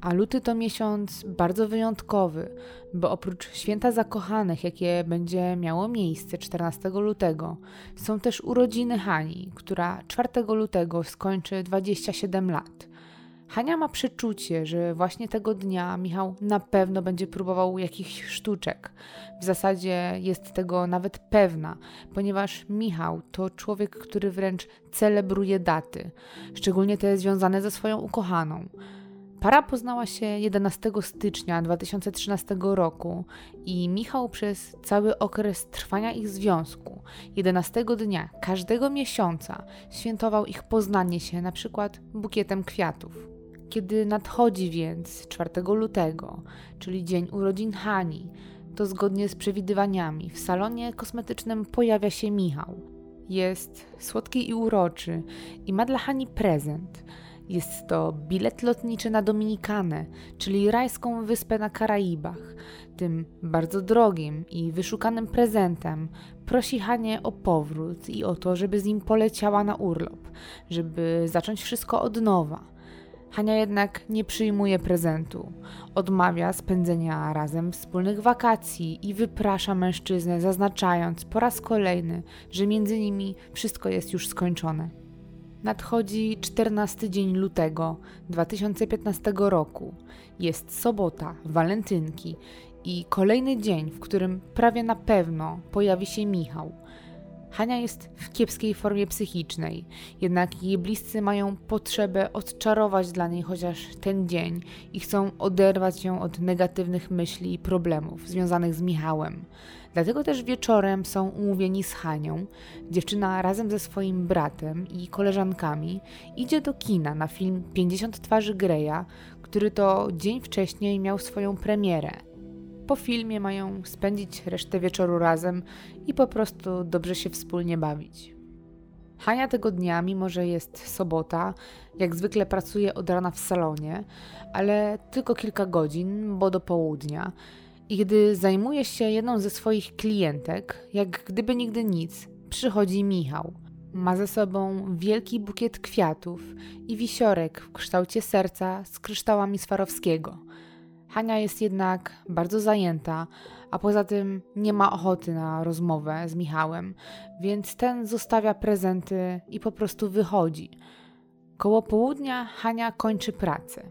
A luty to miesiąc bardzo wyjątkowy, bo oprócz święta zakochanych, jakie będzie miało miejsce 14 lutego, są też urodziny Hani, która 4 lutego skończy 27 lat. Hania ma przeczucie, że właśnie tego dnia Michał na pewno będzie próbował jakichś sztuczek. W zasadzie jest tego nawet pewna, ponieważ Michał to człowiek, który wręcz celebruje daty, szczególnie te związane ze swoją ukochaną. Para poznała się 11 stycznia 2013 roku i Michał przez cały okres trwania ich związku, 11 dnia każdego miesiąca, świętował ich poznanie się na przykład bukietem kwiatów. Kiedy nadchodzi więc 4 lutego, czyli dzień urodzin Hani, to zgodnie z przewidywaniami w salonie kosmetycznym pojawia się Michał. Jest słodki i uroczy i ma dla Hani prezent. Jest to bilet lotniczy na Dominikanę, czyli rajską wyspę na Karaibach. Tym bardzo drogim i wyszukanym prezentem prosi Hanię o powrót i o to, żeby z nim poleciała na urlop, żeby zacząć wszystko od nowa. Hania jednak nie przyjmuje prezentu. Odmawia spędzenia razem wspólnych wakacji i wyprasza mężczyznę, zaznaczając po raz kolejny, że między nimi wszystko jest już skończone. Nadchodzi 14 dzień lutego 2015 roku. Jest sobota, walentynki i kolejny dzień, w którym prawie na pewno pojawi się Michał. Hania jest w kiepskiej formie psychicznej, jednak jej bliscy mają potrzebę odczarować dla niej chociaż ten dzień i chcą oderwać ją od negatywnych myśli i problemów związanych z Michałem. Dlatego też wieczorem są umówieni z Hanią. Dziewczyna razem ze swoim bratem i koleżankami idzie do kina na film 50 twarzy Greya, który to dzień wcześniej miał swoją premierę. Po filmie mają spędzić resztę wieczoru razem i po prostu dobrze się wspólnie bawić. Hania tego dnia, mimo że jest sobota, jak zwykle pracuje od rana w salonie, ale tylko kilka godzin, bo do południa. I gdy zajmuje się jedną ze swoich klientek, jak gdyby nigdy nic, przychodzi Michał. Ma ze sobą wielki bukiet kwiatów i wisiorek w kształcie serca z kryształami Swarowskiego. Hania jest jednak bardzo zajęta, a poza tym nie ma ochoty na rozmowę z Michałem, więc ten zostawia prezenty i po prostu wychodzi. Koło południa Hania kończy pracę.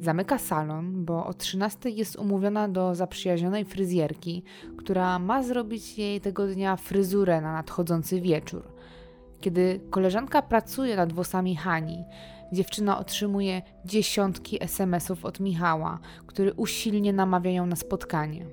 Zamyka salon, bo o 13 jest umówiona do zaprzyjaźnionej fryzjerki, która ma zrobić jej tego dnia fryzurę na nadchodzący wieczór. Kiedy koleżanka pracuje nad włosami Hani, dziewczyna otrzymuje dziesiątki SMS-ów od Michała, który usilnie namawia ją na spotkanie.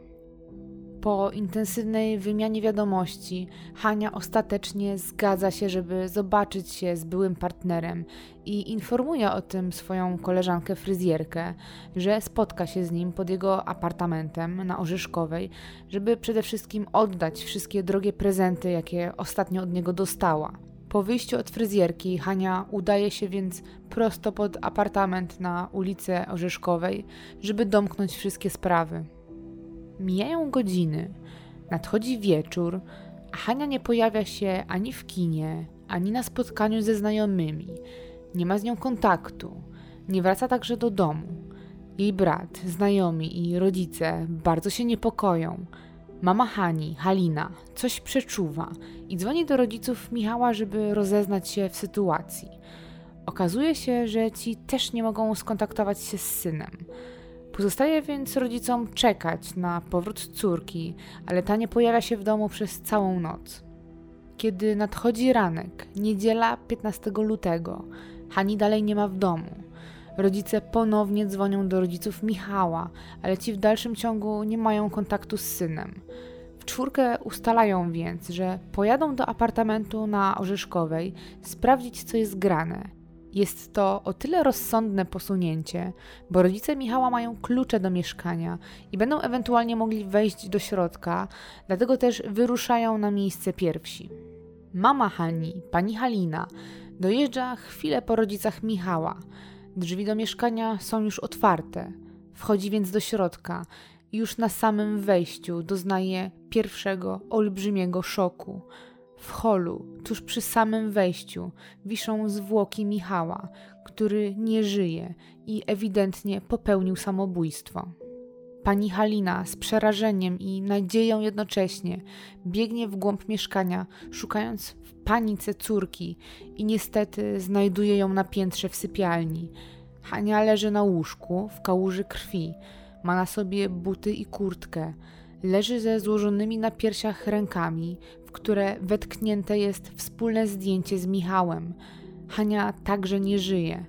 Po intensywnej wymianie wiadomości, Hania ostatecznie zgadza się, żeby zobaczyć się z byłym partnerem i informuje o tym swoją koleżankę fryzjerkę, że spotka się z nim pod jego apartamentem na Orzyszkowej, żeby przede wszystkim oddać wszystkie drogie prezenty, jakie ostatnio od niego dostała. Po wyjściu od fryzjerki Hania udaje się więc prosto pod apartament na ulicy Orzeszkowej, żeby domknąć wszystkie sprawy. Mijają godziny, nadchodzi wieczór, a Hania nie pojawia się ani w kinie, ani na spotkaniu ze znajomymi. Nie ma z nią kontaktu, nie wraca także do domu. Jej brat, znajomi i rodzice bardzo się niepokoją. Mama Hani, Halina, coś przeczuwa i dzwoni do rodziców Michała, żeby rozeznać się w sytuacji. Okazuje się, że ci też nie mogą skontaktować się z synem. Pozostaje więc rodzicom czekać na powrót córki, ale ta nie pojawia się w domu przez całą noc. Kiedy nadchodzi ranek, niedziela 15 lutego, Hani dalej nie ma w domu. Rodzice ponownie dzwonią do rodziców Michała, ale ci w dalszym ciągu nie mają kontaktu z synem. W czwórkę ustalają więc, że pojadą do apartamentu na Orzeszkowej sprawdzić, co jest grane jest to o tyle rozsądne posunięcie, bo rodzice Michała mają klucze do mieszkania i będą ewentualnie mogli wejść do środka, dlatego też wyruszają na miejsce pierwsi. Mama Hani, pani Halina, dojeżdża chwilę po rodzicach Michała. Drzwi do mieszkania są już otwarte. Wchodzi więc do środka i już na samym wejściu doznaje pierwszego olbrzymiego szoku. W holu, tuż przy samym wejściu, wiszą zwłoki Michała, który nie żyje i ewidentnie popełnił samobójstwo. Pani Halina z przerażeniem i nadzieją jednocześnie biegnie w głąb mieszkania, szukając w panice córki i niestety znajduje ją na piętrze w sypialni. Hania leży na łóżku w kałuży krwi, ma na sobie buty i kurtkę, leży ze złożonymi na piersiach rękami, w które wetknięte jest wspólne zdjęcie z Michałem. Hania także nie żyje.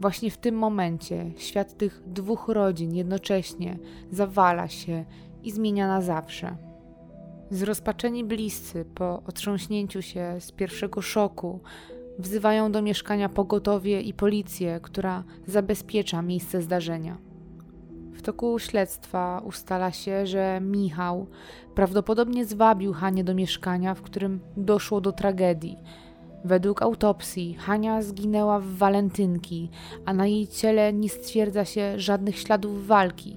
Właśnie w tym momencie świat tych dwóch rodzin jednocześnie zawala się i zmienia na zawsze. Zrozpaczeni bliscy po otrząśnięciu się z pierwszego szoku wzywają do mieszkania pogotowie i policję, która zabezpiecza miejsce zdarzenia. W toku śledztwa ustala się, że Michał prawdopodobnie zwabił Hanię do mieszkania, w którym doszło do tragedii. Według autopsji Hania zginęła w walentynki, a na jej ciele nie stwierdza się żadnych śladów walki.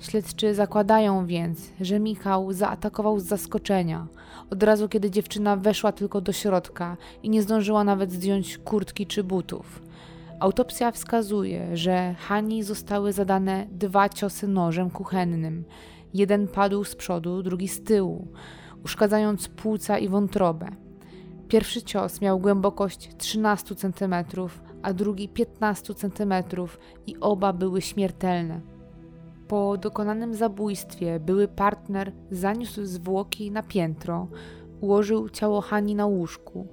Śledczy zakładają więc, że Michał zaatakował z zaskoczenia, od razu kiedy dziewczyna weszła tylko do środka i nie zdążyła nawet zdjąć kurtki czy butów. Autopsja wskazuje, że Hani zostały zadane dwa ciosy nożem kuchennym. Jeden padł z przodu, drugi z tyłu, uszkadzając płuca i wątrobę. Pierwszy cios miał głębokość 13 cm, a drugi 15 cm i oba były śmiertelne. Po dokonanym zabójstwie były partner zaniósł zwłoki na piętro, ułożył ciało Hani na łóżku,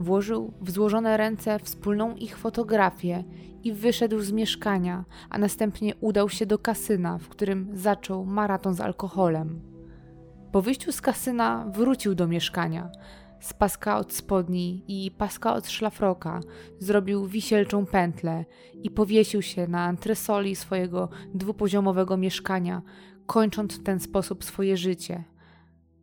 włożył w złożone ręce wspólną ich fotografię i wyszedł z mieszkania, a następnie udał się do kasyna, w którym zaczął maraton z alkoholem. Po wyjściu z kasyna wrócił do mieszkania. Z paska od spodni i paska od szlafroka zrobił wisielczą pętlę i powiesił się na antresoli swojego dwupoziomowego mieszkania, kończąc w ten sposób swoje życie.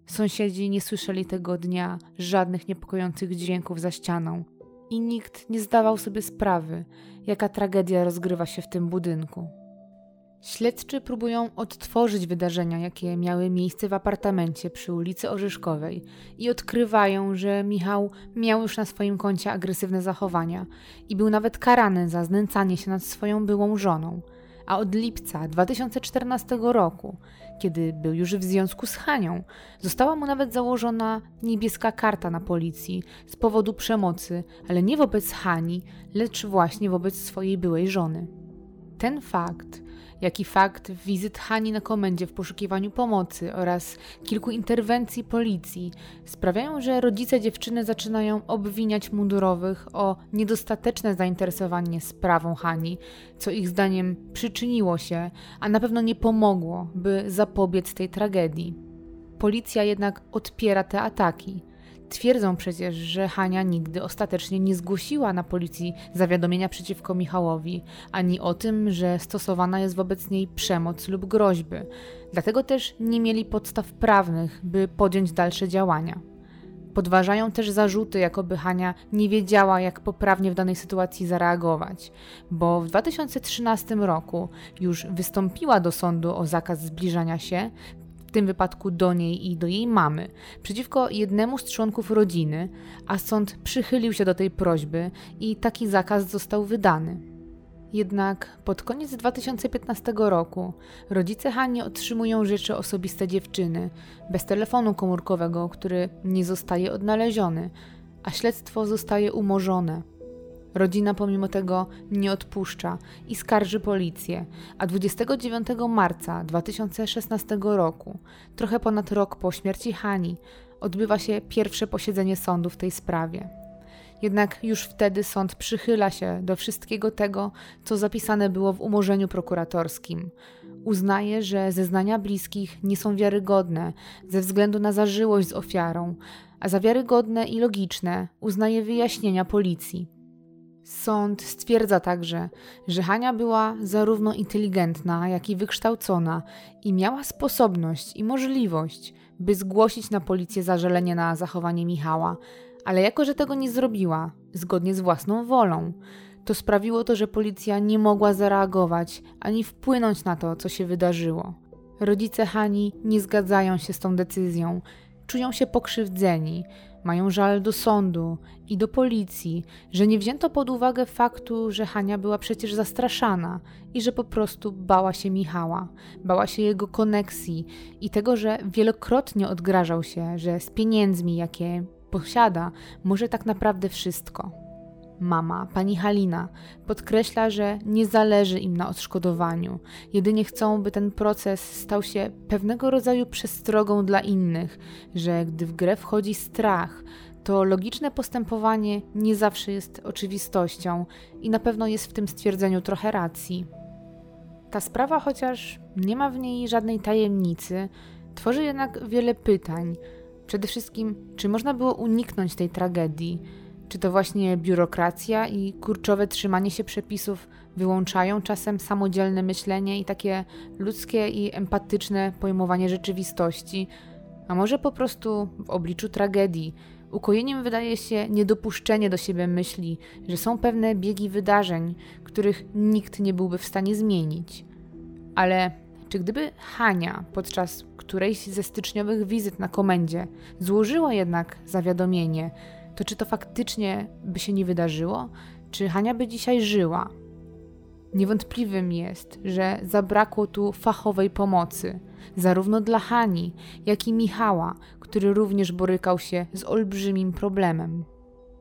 Sąsiedzi nie słyszeli tego dnia żadnych niepokojących dźwięków za ścianą i nikt nie zdawał sobie sprawy, jaka tragedia rozgrywa się w tym budynku. Śledczy próbują odtworzyć wydarzenia, jakie miały miejsce w apartamencie przy ulicy Orzeszkowej i odkrywają, że Michał miał już na swoim koncie agresywne zachowania i był nawet karany za znęcanie się nad swoją byłą żoną. A od lipca 2014 roku, kiedy był już w związku z Hanią, została mu nawet założona niebieska karta na policji z powodu przemocy, ale nie wobec Hani, lecz właśnie wobec swojej byłej żony. Ten fakt jak i fakt wizyt Hani na komendzie w poszukiwaniu pomocy oraz kilku interwencji policji sprawiają, że rodzice dziewczyny zaczynają obwiniać mundurowych o niedostateczne zainteresowanie sprawą Hani, co ich zdaniem przyczyniło się, a na pewno nie pomogło, by zapobiec tej tragedii. Policja jednak odpiera te ataki. Twierdzą przecież, że Hania nigdy ostatecznie nie zgłosiła na policji zawiadomienia przeciwko Michałowi, ani o tym, że stosowana jest wobec niej przemoc lub groźby. Dlatego też nie mieli podstaw prawnych, by podjąć dalsze działania. Podważają też zarzuty, jakoby Hania nie wiedziała, jak poprawnie w danej sytuacji zareagować, bo w 2013 roku już wystąpiła do sądu o zakaz zbliżania się, tym wypadku do niej i do jej mamy, przeciwko jednemu z członków rodziny, a sąd przychylił się do tej prośby i taki zakaz został wydany. Jednak pod koniec 2015 roku rodzice Hani otrzymują rzeczy osobiste dziewczyny, bez telefonu komórkowego, który nie zostaje odnaleziony, a śledztwo zostaje umorzone. Rodzina pomimo tego nie odpuszcza i skarży policję, a 29 marca 2016 roku, trochę ponad rok po śmierci Hani, odbywa się pierwsze posiedzenie sądu w tej sprawie. Jednak już wtedy sąd przychyla się do wszystkiego tego, co zapisane było w umorzeniu prokuratorskim. Uznaje, że zeznania bliskich nie są wiarygodne ze względu na zażyłość z ofiarą, a za wiarygodne i logiczne uznaje wyjaśnienia policji. Sąd stwierdza także, że Hania była zarówno inteligentna, jak i wykształcona i miała sposobność i możliwość, by zgłosić na policję zażalenie na zachowanie Michała, ale jako, że tego nie zrobiła, zgodnie z własną wolą, to sprawiło to, że policja nie mogła zareagować ani wpłynąć na to, co się wydarzyło. Rodzice Hani nie zgadzają się z tą decyzją, czują się pokrzywdzeni, mają żal do sądu i do policji, że nie wzięto pod uwagę faktu, że Hania była przecież zastraszana i że po prostu bała się Michała, bała się jego koneksji i tego, że wielokrotnie odgrażał się, że z pieniędzmi, jakie posiada, może tak naprawdę wszystko. Mama, pani Halina, podkreśla, że nie zależy im na odszkodowaniu, jedynie chcą, by ten proces stał się pewnego rodzaju przestrogą dla innych, że gdy w grę wchodzi strach, to logiczne postępowanie nie zawsze jest oczywistością i na pewno jest w tym stwierdzeniu trochę racji. Ta sprawa, chociaż nie ma w niej żadnej tajemnicy, tworzy jednak wiele pytań. Przede wszystkim, czy można było uniknąć tej tragedii? Czy to właśnie biurokracja i kurczowe trzymanie się przepisów wyłączają czasem samodzielne myślenie i takie ludzkie i empatyczne pojmowanie rzeczywistości? A może po prostu w obliczu tragedii ukojeniem wydaje się niedopuszczenie do siebie myśli, że są pewne biegi wydarzeń, których nikt nie byłby w stanie zmienić? Ale czy gdyby Hania podczas którejś ze styczniowych wizyt na komendzie złożyła jednak zawiadomienie, to czy to faktycznie by się nie wydarzyło? Czy Hania by dzisiaj żyła? Niewątpliwym jest, że zabrakło tu fachowej pomocy, zarówno dla Hani, jak i Michała, który również borykał się z olbrzymim problemem.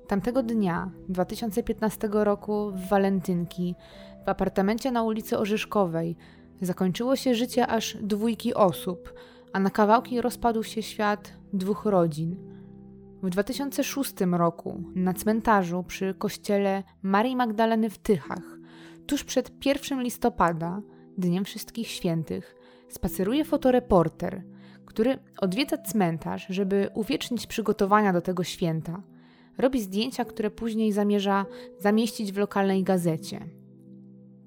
Tamtego dnia, 2015 roku, w Walentynki, w apartamencie na ulicy Orzeszkowej, zakończyło się życie aż dwójki osób, a na kawałki rozpadł się świat dwóch rodzin. W 2006 roku na cmentarzu przy kościele Marii Magdaleny w Tychach, tuż przed 1 listopada, Dniem Wszystkich Świętych, spaceruje fotoreporter, który odwiedza cmentarz, żeby uwiecznić przygotowania do tego święta. Robi zdjęcia, które później zamierza zamieścić w lokalnej gazecie.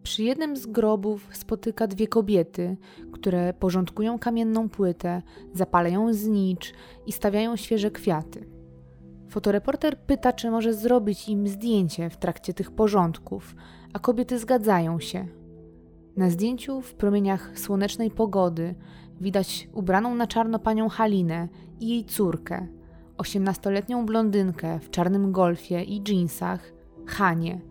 Przy jednym z grobów spotyka dwie kobiety, które porządkują kamienną płytę, zapalają znicz i stawiają świeże kwiaty. Fotoreporter pyta, czy może zrobić im zdjęcie w trakcie tych porządków, a kobiety zgadzają się. Na zdjęciu w promieniach słonecznej pogody widać ubraną na czarno panią Halinę i jej córkę, osiemnastoletnią blondynkę w czarnym golfie i dżinsach, Hanie.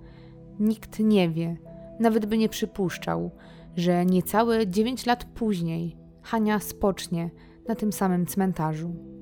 Nikt nie wie, nawet by nie przypuszczał, że niecałe dziewięć lat później Hania spocznie na tym samym cmentarzu.